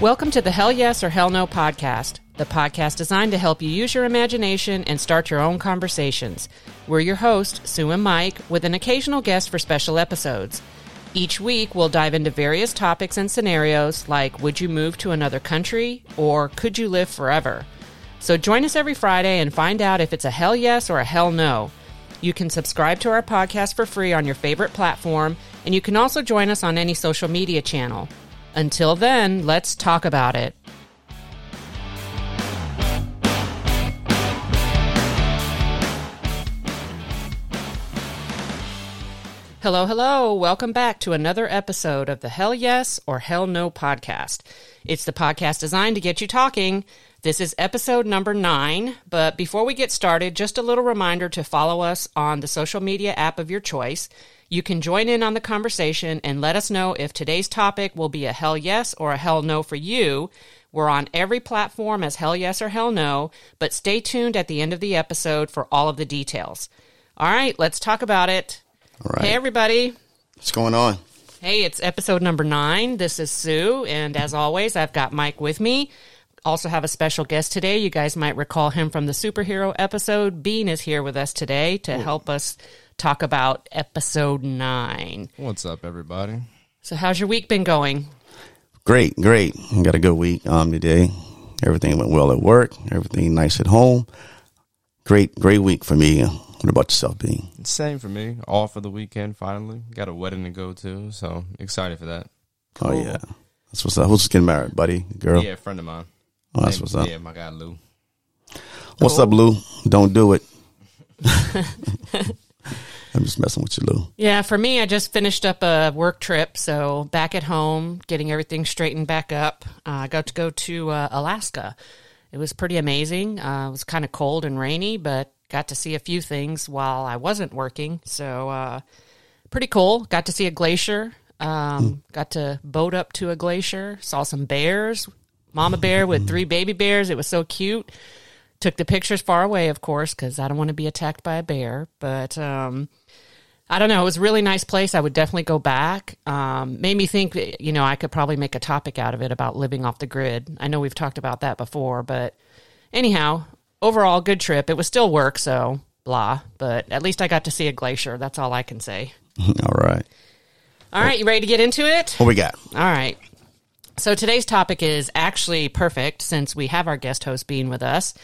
Welcome to the Hell Yes or Hell No podcast, the podcast designed to help you use your imagination and start your own conversations. We're your hosts, Sue and Mike, with an occasional guest for special episodes. Each week, we'll dive into various topics and scenarios like Would you move to another country? or Could you live forever? So join us every Friday and find out if it's a hell yes or a hell no. You can subscribe to our podcast for free on your favorite platform, and you can also join us on any social media channel. Until then, let's talk about it. Hello, hello. Welcome back to another episode of the Hell Yes or Hell No podcast. It's the podcast designed to get you talking. This is episode number nine. But before we get started, just a little reminder to follow us on the social media app of your choice. You can join in on the conversation and let us know if today's topic will be a hell yes or a hell no for you. We're on every platform as hell yes or hell no, but stay tuned at the end of the episode for all of the details. All right, let's talk about it. All right. Hey, everybody. What's going on? Hey, it's episode number nine. This is Sue, and as always, I've got Mike with me. Also, have a special guest today. You guys might recall him from the superhero episode. Bean is here with us today to help us talk about episode nine. What's up, everybody? So, how's your week been going? Great, great. Got a good week um today. Everything went well at work. Everything nice at home. Great, great week for me. What about yourself, Bean? Same for me. All for the weekend. Finally, got a wedding to go to, so excited for that. Oh yeah, that's what's up. Who's getting married, buddy? Girl. Yeah, a friend of mine. Oh, that's what's up. Yeah, my guy Lou. What's up, Lou? Don't do it. I'm just messing with you, Lou. Yeah, for me, I just finished up a work trip, so back at home, getting everything straightened back up. Uh, I got to go to uh, Alaska. It was pretty amazing. Uh, it was kind of cold and rainy, but got to see a few things while I wasn't working. So, uh, pretty cool. Got to see a glacier. Um, Got to boat up to a glacier. Saw some bears. Mama bear with three baby bears. It was so cute. Took the pictures far away, of course, because I don't want to be attacked by a bear. But um, I don't know. It was a really nice place. I would definitely go back. Um, made me think, you know, I could probably make a topic out of it about living off the grid. I know we've talked about that before, but anyhow, overall, good trip. It was still work, so blah. But at least I got to see a glacier. That's all I can say. All right. All right, you ready to get into it? What we got? All right. So today's topic is actually perfect since we have our guest host Bean with us.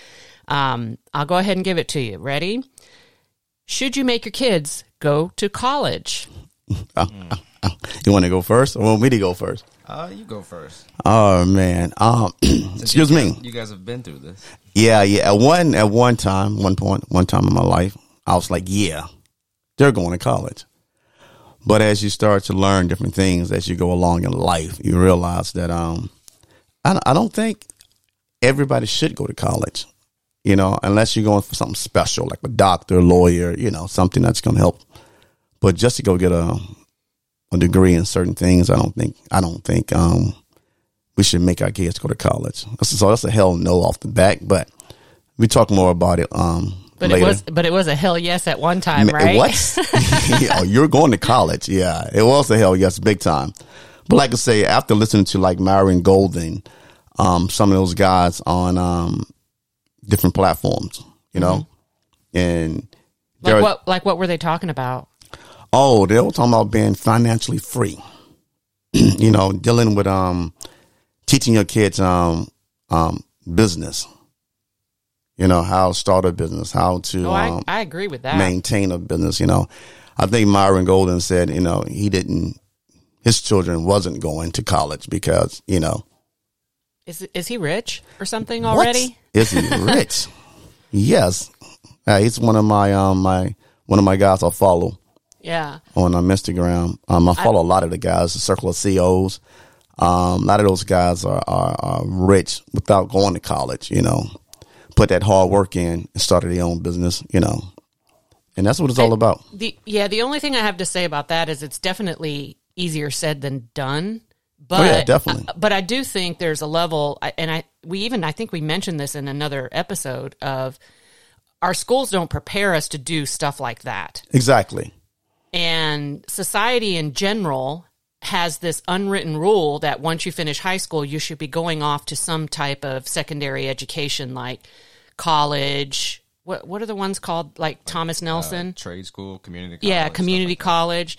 Um, I'll go ahead and give it to you. Ready? Should you make your kids go to college? You want to go first, or want me to go first? Uh, you go first. Oh man. Um, excuse you me. You guys have been through this. Yeah, yeah. At one at one time, one point, one time in my life, I was like, yeah, they're going to college. But as you start to learn different things as you go along in life, you realize that um, I, I don't think everybody should go to college. You know, unless you're going for something special like a doctor, lawyer, you know, something that's going to help. But just to go get a a degree in certain things, I don't think I don't think um, we should make our kids go to college. So that's a hell no off the back. But we talk more about it um, But later. it was but it was a hell yes at one time, right? What? yeah, oh, you're going to college. Yeah, it was a hell yes, big time. But like I say, after listening to like Myron Golden, um, some of those guys on um, different platforms, you know, and like what like what were they talking about? Oh, they were talking about being financially free. you know, dealing with um teaching your kids um um business. You know, how to start a business, how to I, um, I agree with that. maintain a business, you know. I think Myron Golden said, you know, he didn't his children wasn't going to college because, you know, Is is he rich or something already? What? Is he rich? yes. Uh, he's one of my um my one of my guys I follow Yeah. on um, Instagram. Um, I follow a lot of the guys, the Circle of COs. Um, a lot of those guys are, are, are rich without going to college, you know, put that hard work in and started their own business, you know, and that's what it's all about. The yeah, the only thing I have to say about that is it's definitely easier said than done. But Oh, yeah, definitely. But I do think there's a level, and I we even I think we mentioned this in another episode of our schools don't prepare us to do stuff like that. Exactly. And society in general has this unwritten rule that once you finish high school, you should be going off to some type of secondary education like college. What what are the ones called like Thomas Nelson? Trade school, community college. yeah, community like that. college.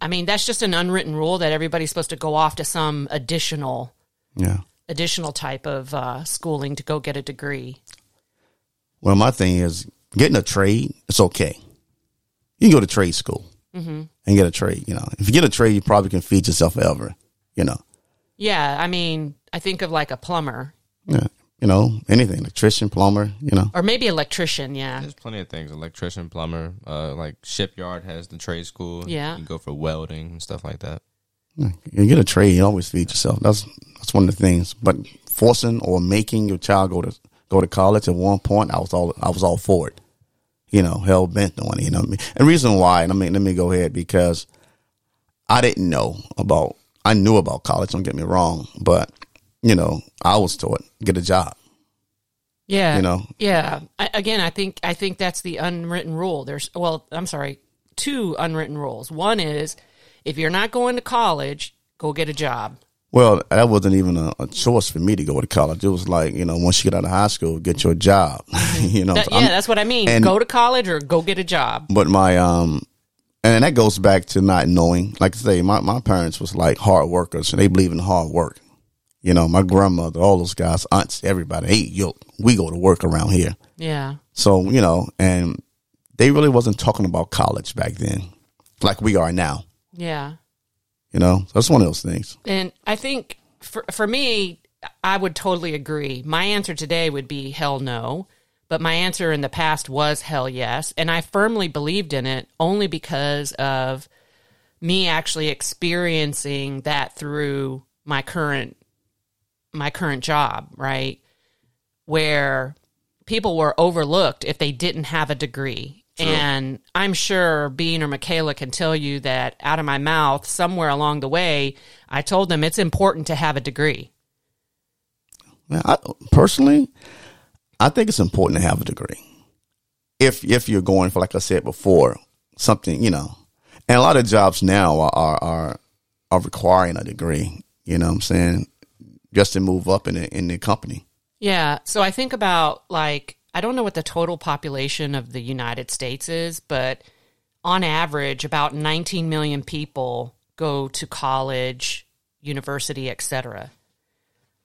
I mean, that's just an unwritten rule that everybody's supposed to go off to some additional Yeah. additional type of uh, schooling to go get a degree. Well, my thing is getting a trade. It's okay. You can go to trade school Mm-hmm. and get a trade. You know, if you get a trade, you probably can feed yourself forever. You know, Yeah, I mean, I think of like a plumber yeah. You know, anything, electrician, plumber. You know, or maybe electrician. Yeah, There's plenty of things. Electrician, plumber, uh, like shipyard has the trade school. Yeah. You can go for welding and stuff like that. Yeah, you get a trade, you always feed yourself. That's that's one of the things. But forcing or making your child go to go to college at one point, I was all I was all for it. You know, hell bent on it. You know, what I mean? and reason why. And I mean, let me go ahead because I didn't know about. I knew about college. Don't get me wrong, but you know, I was taught get a job. yeah, You know, yeah. I, again, I think I think that's the unwritten rule. There's well, I'm sorry, two unwritten rules. One is if you're not going to college, go get a job. Well, that wasn't even a, a choice for me to go to college. It was like, you know, once you get out of high school, get your job. you know, That- I'm- yeah, that's what I mean. and- go to college or go get a job. but my um, and that goes back to not knowing. Like I say, my my parents was like hard workers, and they believe in hard work. You know, my grandmother, all those guys, aunts, everybody. Hey, yo, we go to work around here. Yeah, So you know, and they really wasn't talking about college back then, like we are now. yeah. You know, so that's one of those things. And I think for for me, I would totally agree. My answer today would be hell no, but my answer in the past was hell yes, and I firmly believed in it only because of me actually experiencing that through my current my current job, right? Where people were overlooked if they didn't have a degree. And I'm sure Bean or Michaela can tell you that out of my mouth, somewhere along the way, I told them it's important to have a degree. Now, I, personally, I think it's important to have a degree. If if you're going for, like I said before, something you know, and a lot of jobs now are are are, are requiring a degree. You know, what I'm saying just to move up in the in the company. Yeah. So I think about like, I don't know what the total population of the United States is, but on average, about 19 million people go to college, university, etc.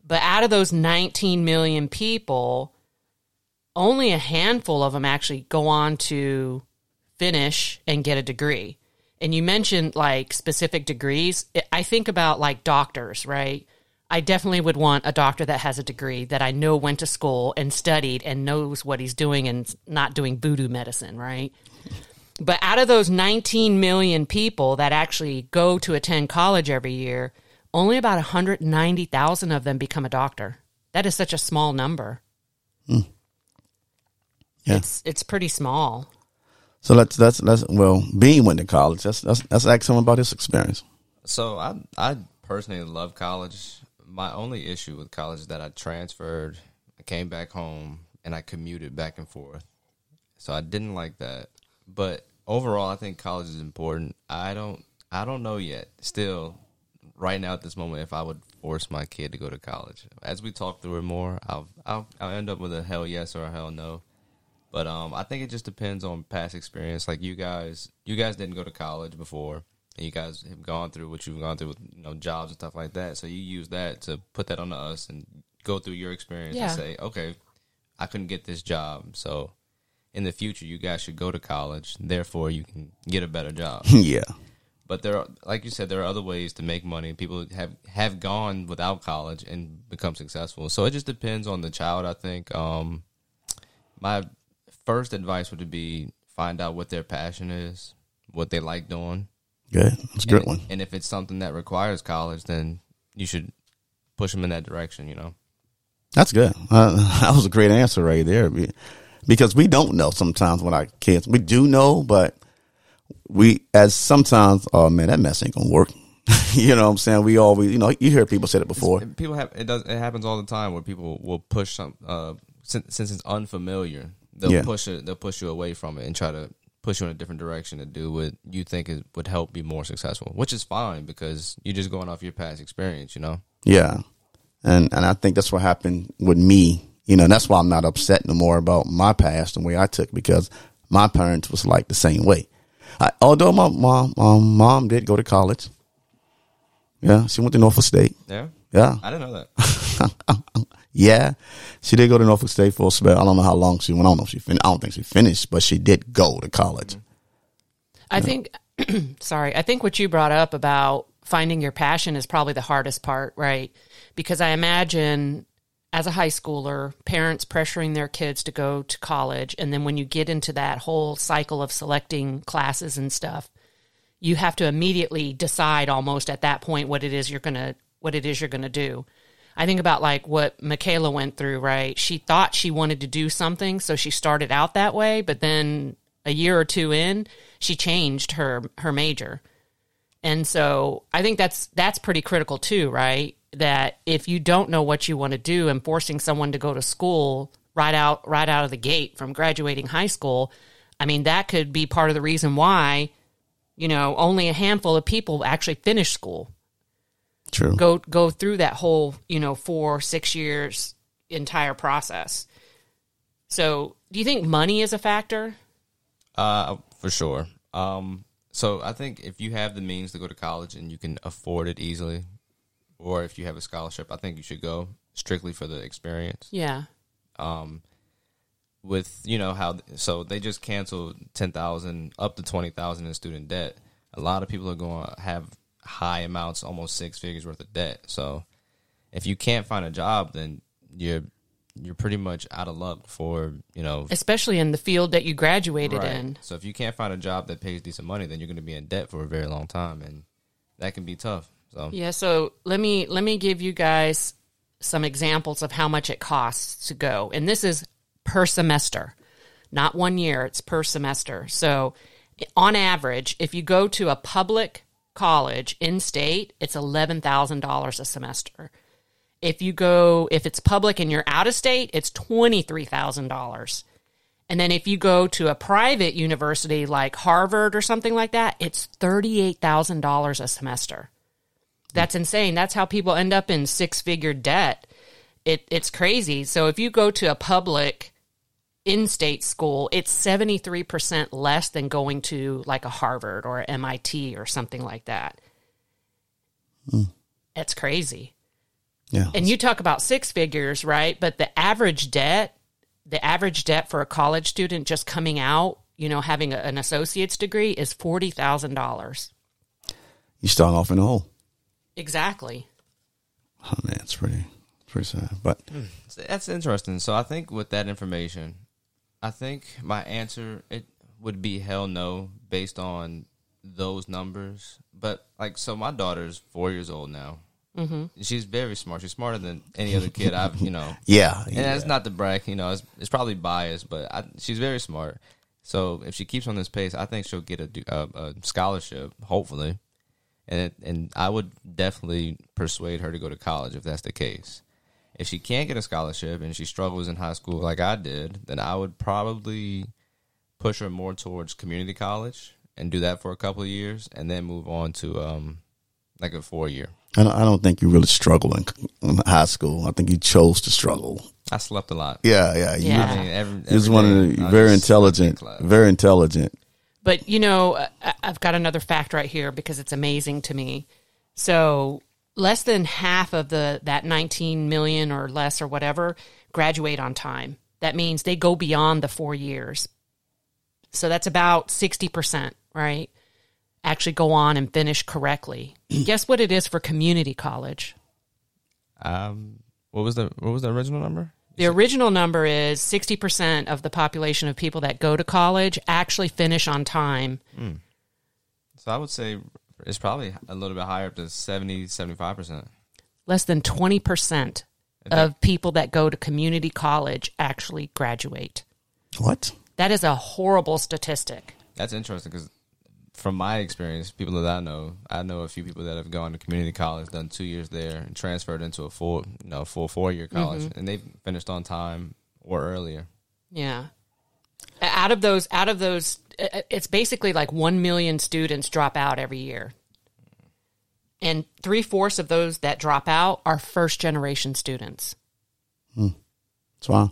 But out of those 19 million people, only a handful of them actually go on to finish and get a degree. And you mentioned like specific degrees. I think about like doctors, right? I definitely would want a doctor that has a degree that I know went to school and studied and knows what he's doing and not doing voodoo medicine, right? But out of those 19 million people that actually go to attend college every year, only about 190,000 of them become a doctor. That is such a small number. Hmm. Yeah. It's it's pretty small. So that's that's that's well, Bean went to college. That's that's that's ask him about his experience. So I I personally love college. My only issue with college is that I transferred, I came back home, and I commuted back and forth. So I didn't like that. But overall, I think college is important. I don't I don't know yet. Still, right now at this moment, if I would force my kid to go to college. As we talk through it more, I'll I'll, I'll end up with a hell yes or a hell no. But um, I think it just depends on past experience. Like you guys, you guys didn't go to college before, and you guys have gone through what you've gone through with you know jobs and stuff like that. So you use that to put that on us and go through your experience Yeah. and say, okay, I couldn't get this job, so in the future you guys should go to college. Therefore, you can get a better job. yeah. But there, are, like you said, there are other ways to make money. People have have gone without college and become successful. So it just depends on the child. I think. Um, my first advice would be find out what their passion is, what they like doing. Good. That's a good and, one. And if it's something that requires college, then you should push them in that direction. You know. That's good. Uh, that was a great answer right there. Because we don't know sometimes when our kids, we do know, but we, as sometimes, oh man, that mess ain't gonna work. you know what I'm saying? We always, you know, you hear people say it before. People have it does it happens all the time where people will push some uh since, since it's unfamiliar they'll Yeah. push it. They'll push you away from it and try to push you in a different direction to do what you think is, would help be more successful, which is fine because you're just going off your past experience. You know. Yeah. And and I think that's what happened with me. You know, and that's why I'm not upset no more about my past and the way I took because my parents was like the same way. I, although my mom my mom did go to college. Yeah, she went to Norfolk State. Yeah. Yeah. I didn't know that. Yeah. She did go to Norfolk State for a spell. I don't know how long she went. I don't know if she I don't think she finished, but she did go to college. I think, sorry, I think what you brought up about finding your passion is probably the hardest part, right? Because I imagine as a high schooler, parents pressuring their kids to go to college. And then when you get into that whole cycle of selecting classes and stuff, you have to immediately decide almost at that point what it is you're to, what it is you're to do. I think about like what Michaela went through, right? She thought she wanted to do something, so she started out that way, but then a year or two in, she changed her her major. And so I think that's that's pretty critical too, right? That if you don't know what you want to do and forcing someone to go to school right out right out of the gate from graduating high school, I mean that could be part of the reason why you know only a handful of people actually finish school True. go go through that whole you know four six years entire process so do you think money is a factor Uh, for sure. Um, so I think if you have the means to go to college and you can afford it easily, or if you have a scholarship, I think you should go strictly for the experience. yeah Um, with you know how so they just canceled ten thousand up to twenty thousand in student debt. A lot of people are going to have high amounts, almost six figures worth of debt. So if you can't find a job, then you're you're pretty much out of luck for you know especially in the field that you graduated in so if you can't find a job that pays decent money, then you're going to be in debt for a very long time, and that can be tough. So Yeah, so let me let me give you guys some examples of how much it costs to go. And this is per semester. Not one year, it's per semester. So on average, if you go to a public college in state, it's $11,000 a semester. If you go if it's public and you're out of state, it's $23,000. And then if you go to a private university like Harvard or something like that, it's $38,000 a semester. That's insane. That's how people end up in six figure debt. It it's crazy. So if you go to a public in state school, it's 73% less than going to like a Harvard or MIT or something like that. Hmm. That's crazy. Yeah. And you talk about six figures, right? But the average debt, the average debt for a college student just coming out, you know, having a, an associate's degree is $40,000. You start off in the hole. Exactly. Oh man, it's pretty pretty sad. But hmm. that's interesting. So I think with that information, I think my answer it would be hell no based on those numbers. But like, so my daughter's four years old now. Mm-hmm. She's very smart. She's smarter than any other kid I've you know. yeah, And yeah. that's not to brag, you know. It's, it's probably biased, but I, she's very smart. So if she keeps on this pace, I think she'll get a, a, a scholarship, hopefully. And it, and I would definitely persuade her to go to college if that's the case. If she can't get a scholarship and she struggles in high school like I did, then I would probably push her more towards community college and do that for a couple of years, and then move on to um like a four year. I don't, I don't think you really struggle in, in high school. I think you chose to struggle. I slept a lot. Yeah, yeah. You, Yeah. I mean, every, you was one day of the very just in intelligent, very intelligent. But you know, I- I've got another fact right here because it's amazing to me. So less than half of the that 19 million or less or whatever graduate on time. That means they go beyond the four years. So that's about 60%, right? Actually go on and finish correctly. Guess what it is for community college? Um, what was the what was the original number? The original number is 60% of the population of people that go to college actually finish on time. So I would say it's probably a little bit higher up to 70, 75 percent. less than 20% of people that go to community college actually graduate. What? That is a horrible statistic. That's interesting because from my experience, people that I know, I know a few people that have gone to community college, done two years there, and transferred into a full, you know, full four year mm-hmm. college, and they've finished on time or earlier. Yeah. Out of those, out of those, it's basically like one million students drop out every year, and three fourths of those that drop out are first generation students, That's why.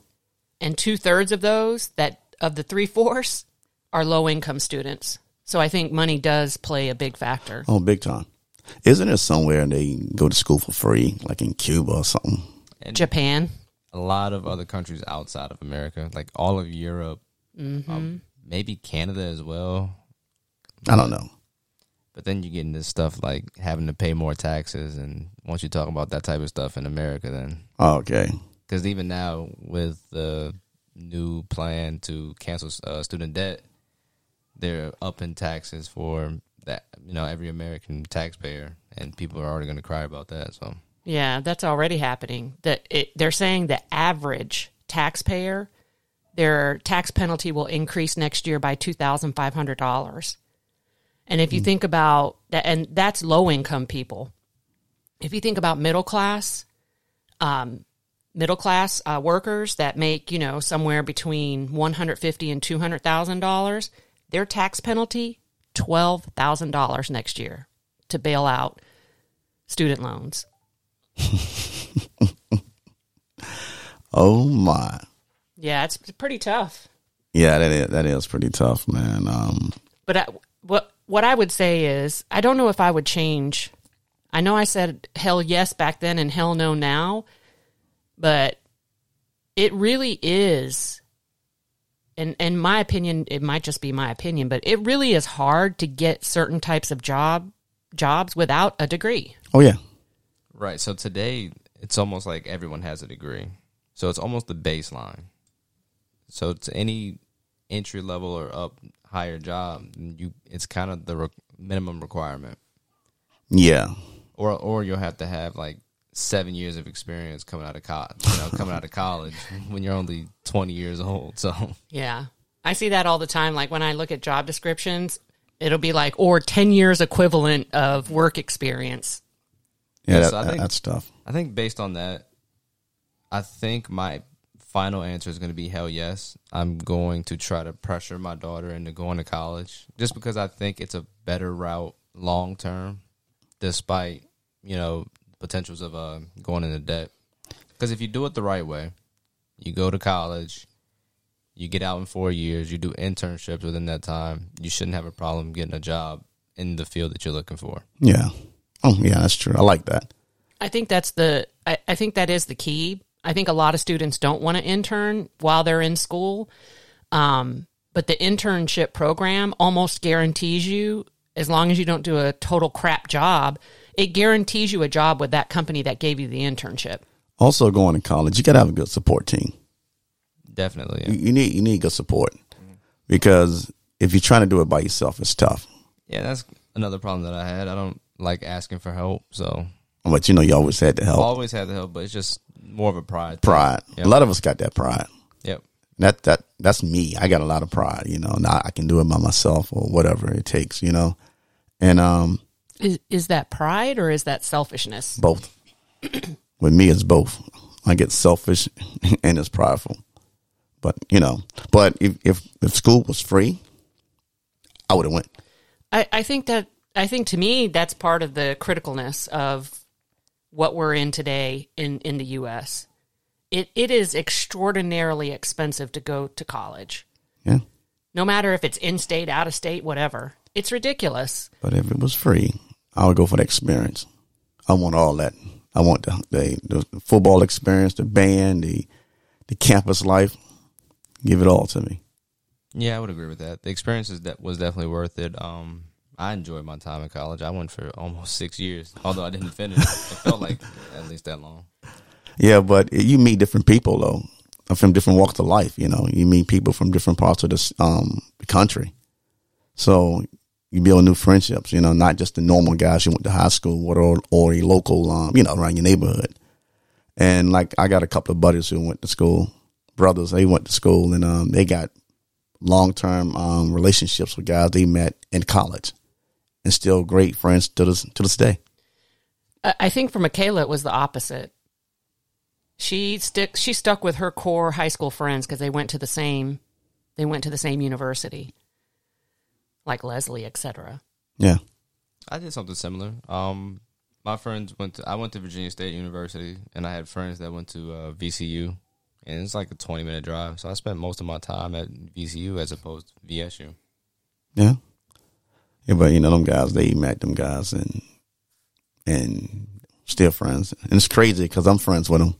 and two thirds of those that of the three fourths are low income students. So I think money does play a big factor. Oh, big time. Isn't it somewhere they go to school for free, like in Cuba or something? And Japan, a lot of other countries outside of America, like all of Europe, um, maybe Canada as well. I don't know. But then you get into stuff like having to pay more taxes, and once you talk about that type of stuff in America, then Oh, okay. because even now with the new plan to cancel uh, student debt, they're upping taxes for that you know every American taxpayer, and people are already going to cry about that. So Yeah, that's already happening. That they're saying the average taxpayer, their tax penalty will increase next year by two thousand five hundred dollars. And if you think about that, and that's low income people. If you think about middle class, um, middle class uh, workers that make you know somewhere between one hundred fifty and two hundred thousand dollars, their tax penalty twelve thousand dollars next year to bail out student loans. Oh my. Yeah, it's pretty tough. Yeah, that is that is pretty tough, man. Um, But I, what what I would say is, I don't know if I would change. I know I said hell yes back then and hell no now, but it really is. And in my opinion, it might just be my opinion, but it really is hard to get certain types of job jobs without a degree. oh yeah, right, so today it's almost like everyone has a degree, so it's almost the baseline. So to any entry level or up higher job, you it's kind of the re- minimum requirement. yeah, or or you'll have to have like seven years of experience coming out of college. You know, coming out of college when you're only twenty years old. So Yeah. I see that all the time. Like when I look at job descriptions, it'll be like, or 10 years equivalent of work experience. yeah. Yeah, that, so I think- that's tough. I think based on that, I think my final answer is going to be hell yes. I'm going to try to pressure my daughter into going to college just because I think it's a better route long term, despite you know potentials of uh, going into debt. Because if you do it the right way, you go to college, you get out in four years, you do internships within that time, you shouldn't have a problem getting a job in the field that you're looking for. Yeah. Oh yeah, that's true. I like that. I think that's the, I, I think that is the key. I think a lot of students don't want to intern while they're in school. Um, but the internship program almost guarantees you, as long as you don't do a total crap job, it guarantees you a job with that company that gave you the internship. Also, going to college, you got to have a good support team. Definitely. You, Yeah. you need you need good support because if you're trying to do it by yourself, it's tough. Yeah, that's another problem that I had. I don't like asking for help, so But you know, you always had to I've help. always had the help, but it's just more of a pride. Pride. Yep. A lot of us got that pride. Yep. That that that's me. I got a lot of pride. You know, now I can do it by myself or whatever it takes. You know, and um, Is, is that pride or is that selfishness? both. With me, it's both. I get selfish and it's prideful. But you know, but if if, if school was free, I would have went. I, I think that I think to me that's part of the criticalness of what we're in today in, in the US. It it is extraordinarily expensive to go to college. Yeah. No matter if it's in state, out of state, whatever. It's ridiculous. But if it was free, I would go for the experience. I want all that. I want the the, the football experience, the band, the the campus life. Give it all to me. Yeah, I would agree with that. The experience is that was definitely worth it. Um, I enjoyed my time in college. I went for almost six years, although I didn't finish. it felt like at least that long. Yeah, but you meet different people though, from different walks of life. You know, you meet people from different parts of the um country, so you build new friendships. You know, not just the normal guys you went to high school with or or a local, um, you know, around your neighborhood. And like, I got a couple of buddies who went to school, brothers. They went to school and um, they got long term um relationships with guys they met in college, and still great friends to this to this day. I I think for Michaela it was the opposite. She stick she stuck with her core high school friends because they went to the same they went to the same university, like Leslie, etc. Yeah. I did something similar. Um, my friends went to. I went to Virginia State University, and I had friends that went to uh, VCU, and it's like a twenty minute drive. So I spent most of my time at VCU as opposed to VSU. Yeah. Yeah, but you know them guys, they met them guys and and still friends. And it's crazy because I'm friends with them.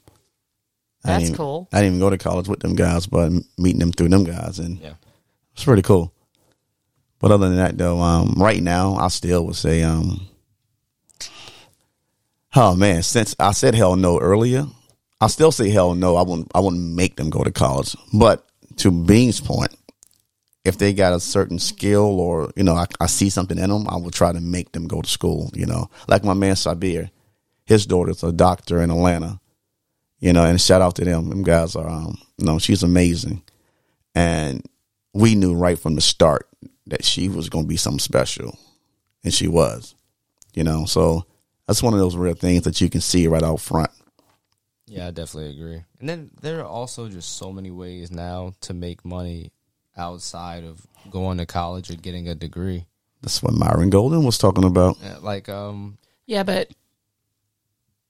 I That's didn't even- cool. I didn't even go to college with them guys, but meeting them through them guys, and Yeah. it's pretty cool. But other than that, though, um, right now I still would say, um, oh man, since I said hell no earlier, I still say hell no. I wouldn't. I wouldn't make them go to college. But to Bean's point, if they got a certain skill or you know I, I see something in them, I will try to make them go to school. You know, like my man Sabir, his daughter's a doctor in Atlanta. You know, and shout out to them. Them guys are, um, you know, she's amazing, and we knew right from the start that she was going to be something special, and she was. You know, so that's one of those real things that you can see right out front. Yeah, I definitely agree. And then there are also just so many ways now to make money outside of going to college or getting a degree. That's what Myron Golden was talking about. Yeah, Like, um, Yeah, but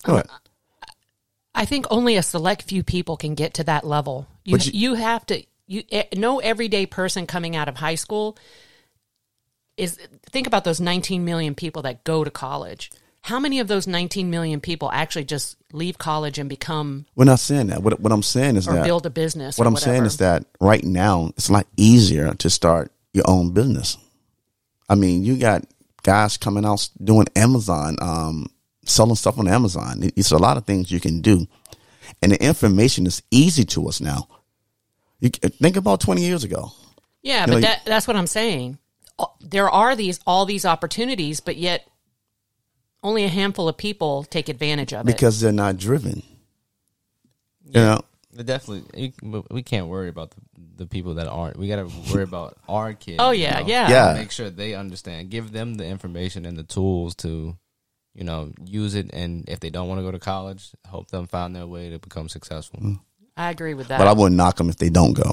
Go ahead. I think only a select few people can get to that level. You you, you- have to you eh, no everyday person coming out of high school is think about those 19 million people that go to college. How many of those 19 million people actually just leave college and become We're not saying that. What, what I'm saying is that build a business? what I'm saying is that right now it's a lot easier to start your own business. I mean, you got guys coming out doing Amazon, um, selling stuff on Amazon. It's a lot of things you can do, and the information is easy to us now. You think about 20 years ago. Yeah, You but know, that, that's what I'm saying. There are these all these opportunities, but yet only a handful of people take advantage of it. because they're not driven. You know, it definitely, you- we can't worry about the, the people that aren't. We got to worry about our kids. Oh you yeah, know? yeah, Yeah. Make sure they understand. Give them the information and the tools to, you know, use it. And if they don't want to go to college, help them find their way to become successful. Mm. I agree with that. but I wouldn't knock them if they don't go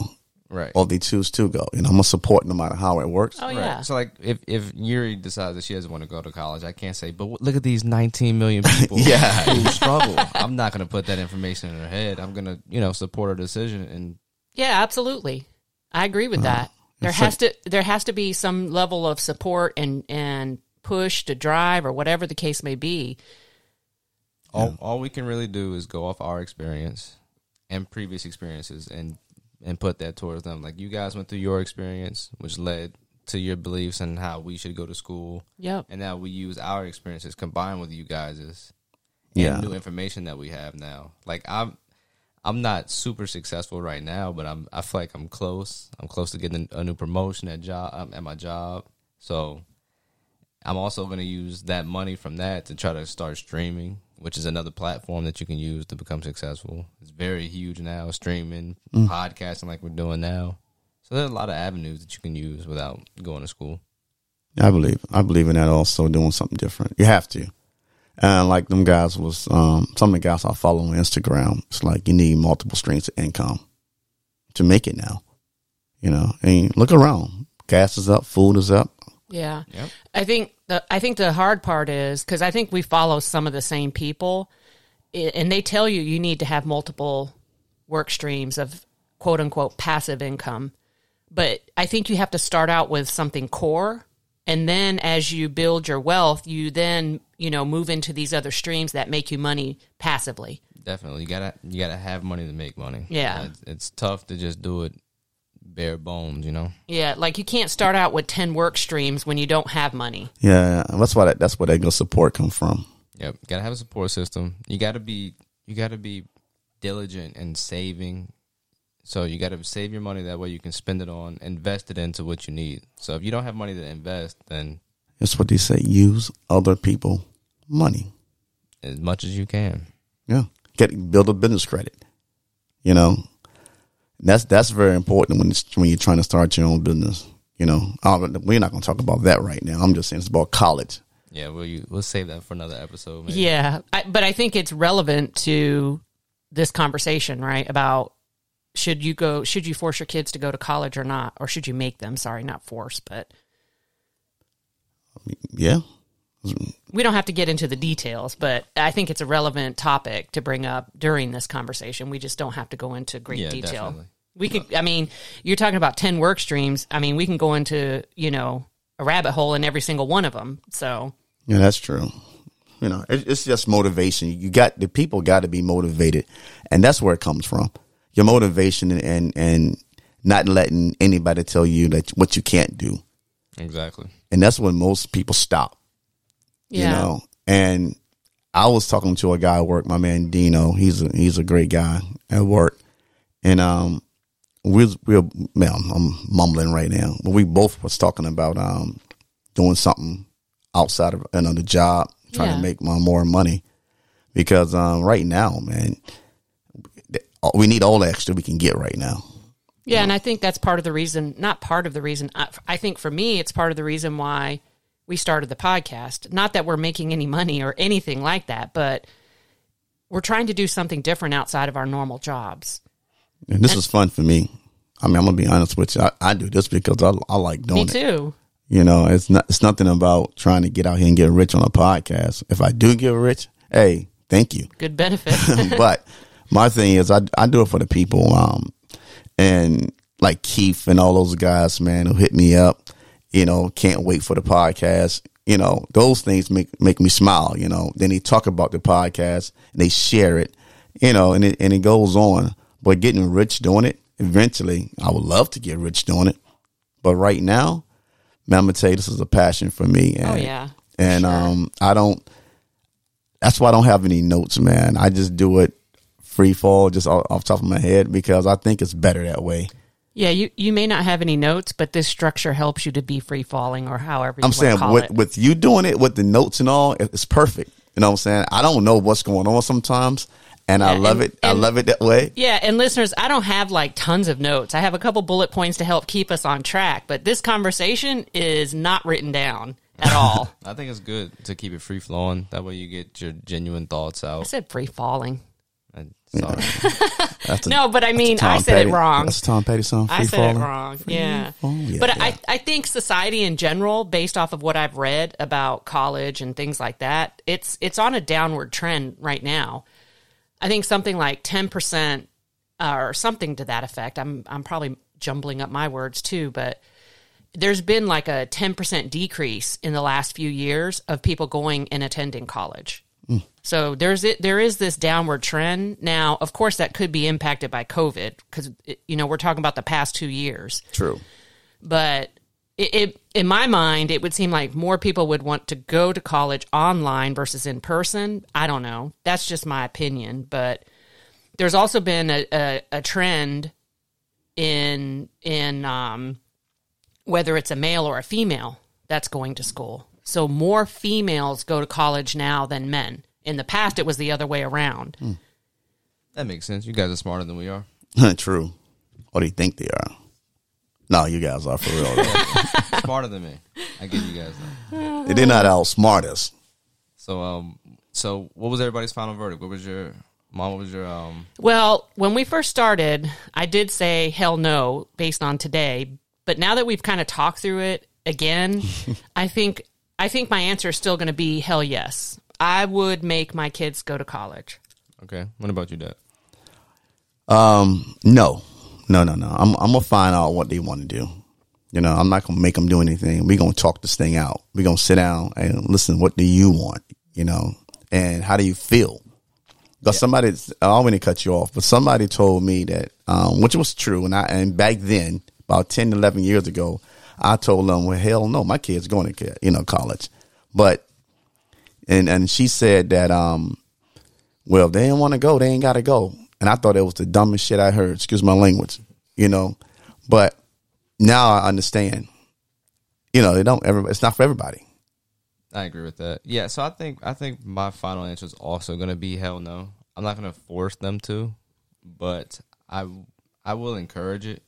Right. or they choose to go. You know, I'm gonna support no matter how it works. oh Right. yeah, So like, if if Yuri decides that she doesn't want to go to college, I can't say, but w- look at these 19 million people Yeah. who struggle. I'm not going to put that information in her head. I'm going to, you know, support her decision. And yeah, absolutely. I agree with uh, that. There it's has to there has to be some level of support and and push to drive or whatever the case may be. all all we can really do is go off our experience and previous experiences and and put that towards them. Like you guys went through your experience, which led to your beliefs and how we should go to school. Yep. and now we use our experiences combined with you guys's Yeah. and new information that we have now. Like I'm, I'm not super successful right now, but I'm. I feel like I'm close. I'm close to getting a new promotion at job um, at my job. So I'm also going to use that money from that to try to start streaming, which is another platform that you can use to become successful. It's very huge now, streaming, podcasting like we're doing now. So there's a lot of avenues that you can use without going to school. I believe. I believe in that also doing something different. You have to. And like them guys was um some of the guys I follow on Instagram, it's like you need multiple streams of income to make it now. You know, and look around. Gas is up, food is up. Yeah. Yep. I think the I think the hard part is because I think we follow some of the same people, and they tell you you need to have multiple work streams of quote unquote passive income. But I think you have to start out with something core, and then as you build your wealth, you then you know move into these other streams that make you money passively. Definitely, you gotta you gotta have money to make money. Yeah. it's, it's tough to just do it bare bones, you know. Yeah, like you can't start out with ten work streams when you don't have money. Yeah, that's why that, that's where that good support come from. Yep, gotta have a support system. You gotta be you gotta be diligent in saving. So you gotta save your money that way you can spend it on, invest it into what you need. So if you don't have money to invest, then It's what they say, use other people money. as much as you can. Yeah. Get build a business credit. You know. That's that's very important when it's, when you're trying to start your own business. You know, we're not going to talk about that right now. I'm just saying it's about college. Yeah, we'll you, we'll save that for another episode. Maybe. Yeah, I, but I think it's relevant to this conversation, right? About should you go should you force your kids to go to college or not or should you make them sorry not force but Yeah. We don't have to get into the details but i think it's a relevant topic to bring up during this conversation we just don't have to go into great Yeah, detail definitely. we could i mean you're talking about 10 work streams i mean we can go into you know a rabbit hole in every single one of them so Yeah, that's true. You know, it, it's just motivation. You got the people got to be motivated, and that's where it comes from. Your motivation and and, and not letting anybody tell you that what you can't do, Exactly. and that's when most people stop. Yeah You know, and I was talking to a guy at work, my man Dino. He's a he's a great guy at work, and um, we we were, well, I'm mumbling right now, but we both was talking about um doing something outside of another job, trying Yeah. to make my more money, because um right now, man, we need all the extra we can get right now. Yeah, and I think that's part of the reason, not part of the reason. I, I think for me, it's part of the reason why we started the podcast. Not that we're making any money or anything like that, but we're trying to do something different outside of our normal jobs. And this is fun for me. I mean, I'm gonna be honest with you. I, I do this because I, I like doing Me it. too. You know, it's not it's nothing about trying to get out here and get rich on a podcast. If I do get rich, hey, thank you. Good benefit. but my thing is I I do it for the people. Um and like Keith and all those guys, man, who hit me up, you know, can't wait for the podcast. You know, those things make make me smile, you know. Then they talk about the podcast and they share it, you know, and it and it goes on. But getting rich doing it, eventually I would love to get rich doing it. But right now, man, I'm gonna tell you this is a passion for me. And, Oh, yeah. And Sure. um I don't that's why I don't have any notes, man. I just do it free fall, just off, off the top of my head, because I think it's better that way. Yeah, you, you may not have any notes, but this structure helps you to be free falling or however you I'm want to saying call with, it. with you doing it with the notes and all, it's perfect. You know what I'm saying? I don't know what's going on sometimes, and I love and- it. I love it that way. Yeah, and listeners, I don't have like tons of notes. I have a couple bullet points to help keep us on track, but this conversation is not written down at all. I think it's good to keep it free flowing. That way you get your genuine thoughts out. I out. said free falling. And sorry. That's a, No, but I mean, I said Petty- it wrong. That's a Tom Petty song. I said Falling. it wrong. Yeah. yeah, but yeah. I, I think society in general, based off of what I've read about college and things like that, it's it's on a downward trend right now. I think something like ten percent uh, or something to that effect. I'm I'm probably jumbling up my words too, but there's been like a ten percent decrease in the last few years of people going and attending college. So there's it. There is this downward trend now. Of course, that could be impacted by COVID because you know we're talking about the past two years. True. But it, it, in my mind, it would seem like more people would want to go to college online versus in person. I don't know. That's just my opinion. But there's also been a, a, a trend in in um, whether it's a male or a female that's going to school. So more females go to college now than men. In the past, it was the other way around. that makes sense. You guys are smarter than we are. True. Or you think they are. No, you guys are for real. smarter than me. I give you guys that. They're not outsmart us. So um so what was everybody's final verdict? What was your mom what was your um Well, when we first started, I did say hell no based on today, but now that we've kind of talked through it again, I think I think my answer is still going to be hell yes. I would make my kids go to college. okay. What about you, Dad? Um, no, no, no, no. I'm I'm gonna find out what they want to do. You know, I'm not gonna make them do anything. We're gonna talk this thing out. We're gonna sit down and listen. What do you want? You know, and how do you feel? Because somebody, I don't want to cut you off, but somebody told me that, um, which was true, and I and back then, about 10, 11 years ago, I told them, well, hell no, my kid's going to you know college, but and and she said that um well, if they didn't want to go, they ain't got to go. And I thought it was the dumbest shit I heard. Excuse my language, you know. But now I understand. You know, they don't ever. It's not for everybody. I agree with that. Yeah, so I think I think my final answer is also going to be hell no. I'm not going to force them to, but I I will encourage it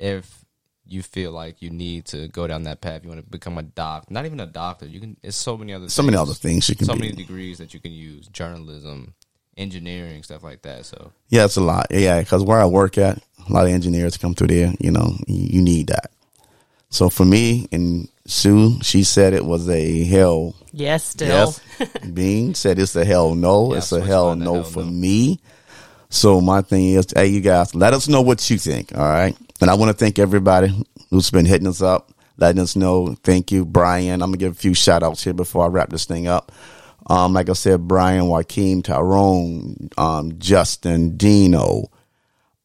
if you feel like you need to go down that path. You want to become a doc, not even a doctor. You can. It's so many other So many things. other things you can so be. many degrees that you can use: journalism, engineering stuff like that. So Yeah, it's a lot. Yeah, because where I work at, a lot of engineers come through there. You know, you, you need that. So for me and Sue, she said it was a hell. Yes, still. Yes. Bean said it's a hell no. Yeah, it's a hell no hell for no. me. So my thing is, hey, you guys, let us know what you think. All right. And I want to thank everybody who's been hitting us up, letting us know. Thank you, Brian. I'm gonna give a few shout outs here before I wrap this thing up. Um, like I said, Brian, Joaquin, Tyrone, um, Justin, Dino,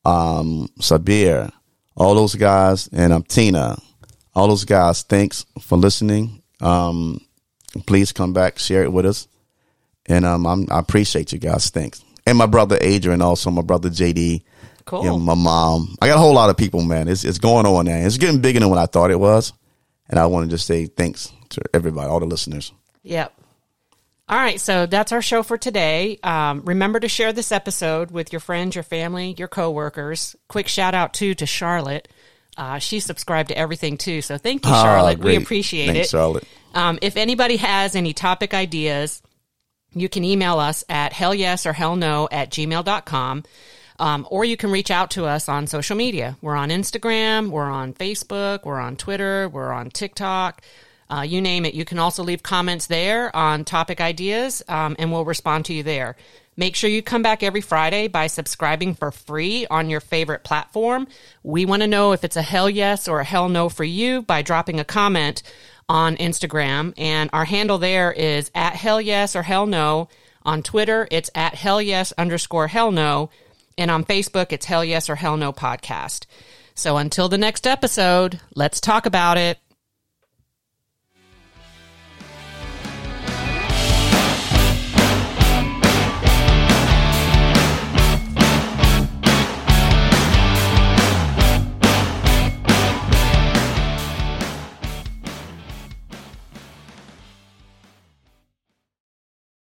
um, Sabir, all those guys, and um, Tina, all those guys. Thanks for listening. Um, please come back, share it with us, and um, I appreciate you guys. Thanks, and my brother Adrian, also my brother JD, Cool. and my mom. I got a whole lot of people, man. It's it's going on now. It's getting bigger than what I thought it was, and I want to just say thanks to everybody, all the listeners. Yep. All right, so that's our show for today. Um, remember to share this episode with your friends, your family, your coworkers. Quick shout out too to Charlotte. Uh, she subscribed to everything too, so thank you, Ah, Charlotte. we appreciate Thanks, it. Charlotte. Um, if anybody has any topic ideas, you can email us at hell yes or hell no at gmail.com. Um, or you can reach out to us on social media. We're on Instagram, we're on Facebook, we're on Twitter, we're on TikTok. Uh, you name it. You can also leave comments there on topic ideas, um, and we'll respond to you there. Make sure you come back every Friday by subscribing for free on your favorite platform. We want to know if it's a hell yes or a hell no for you by dropping a comment on Instagram. And our handle there is at hell yes or hell no. On Twitter, it's at hell yes underscore hell no. And on Facebook, it's hell yes or hell no podcast. So until the next episode, let's talk about it.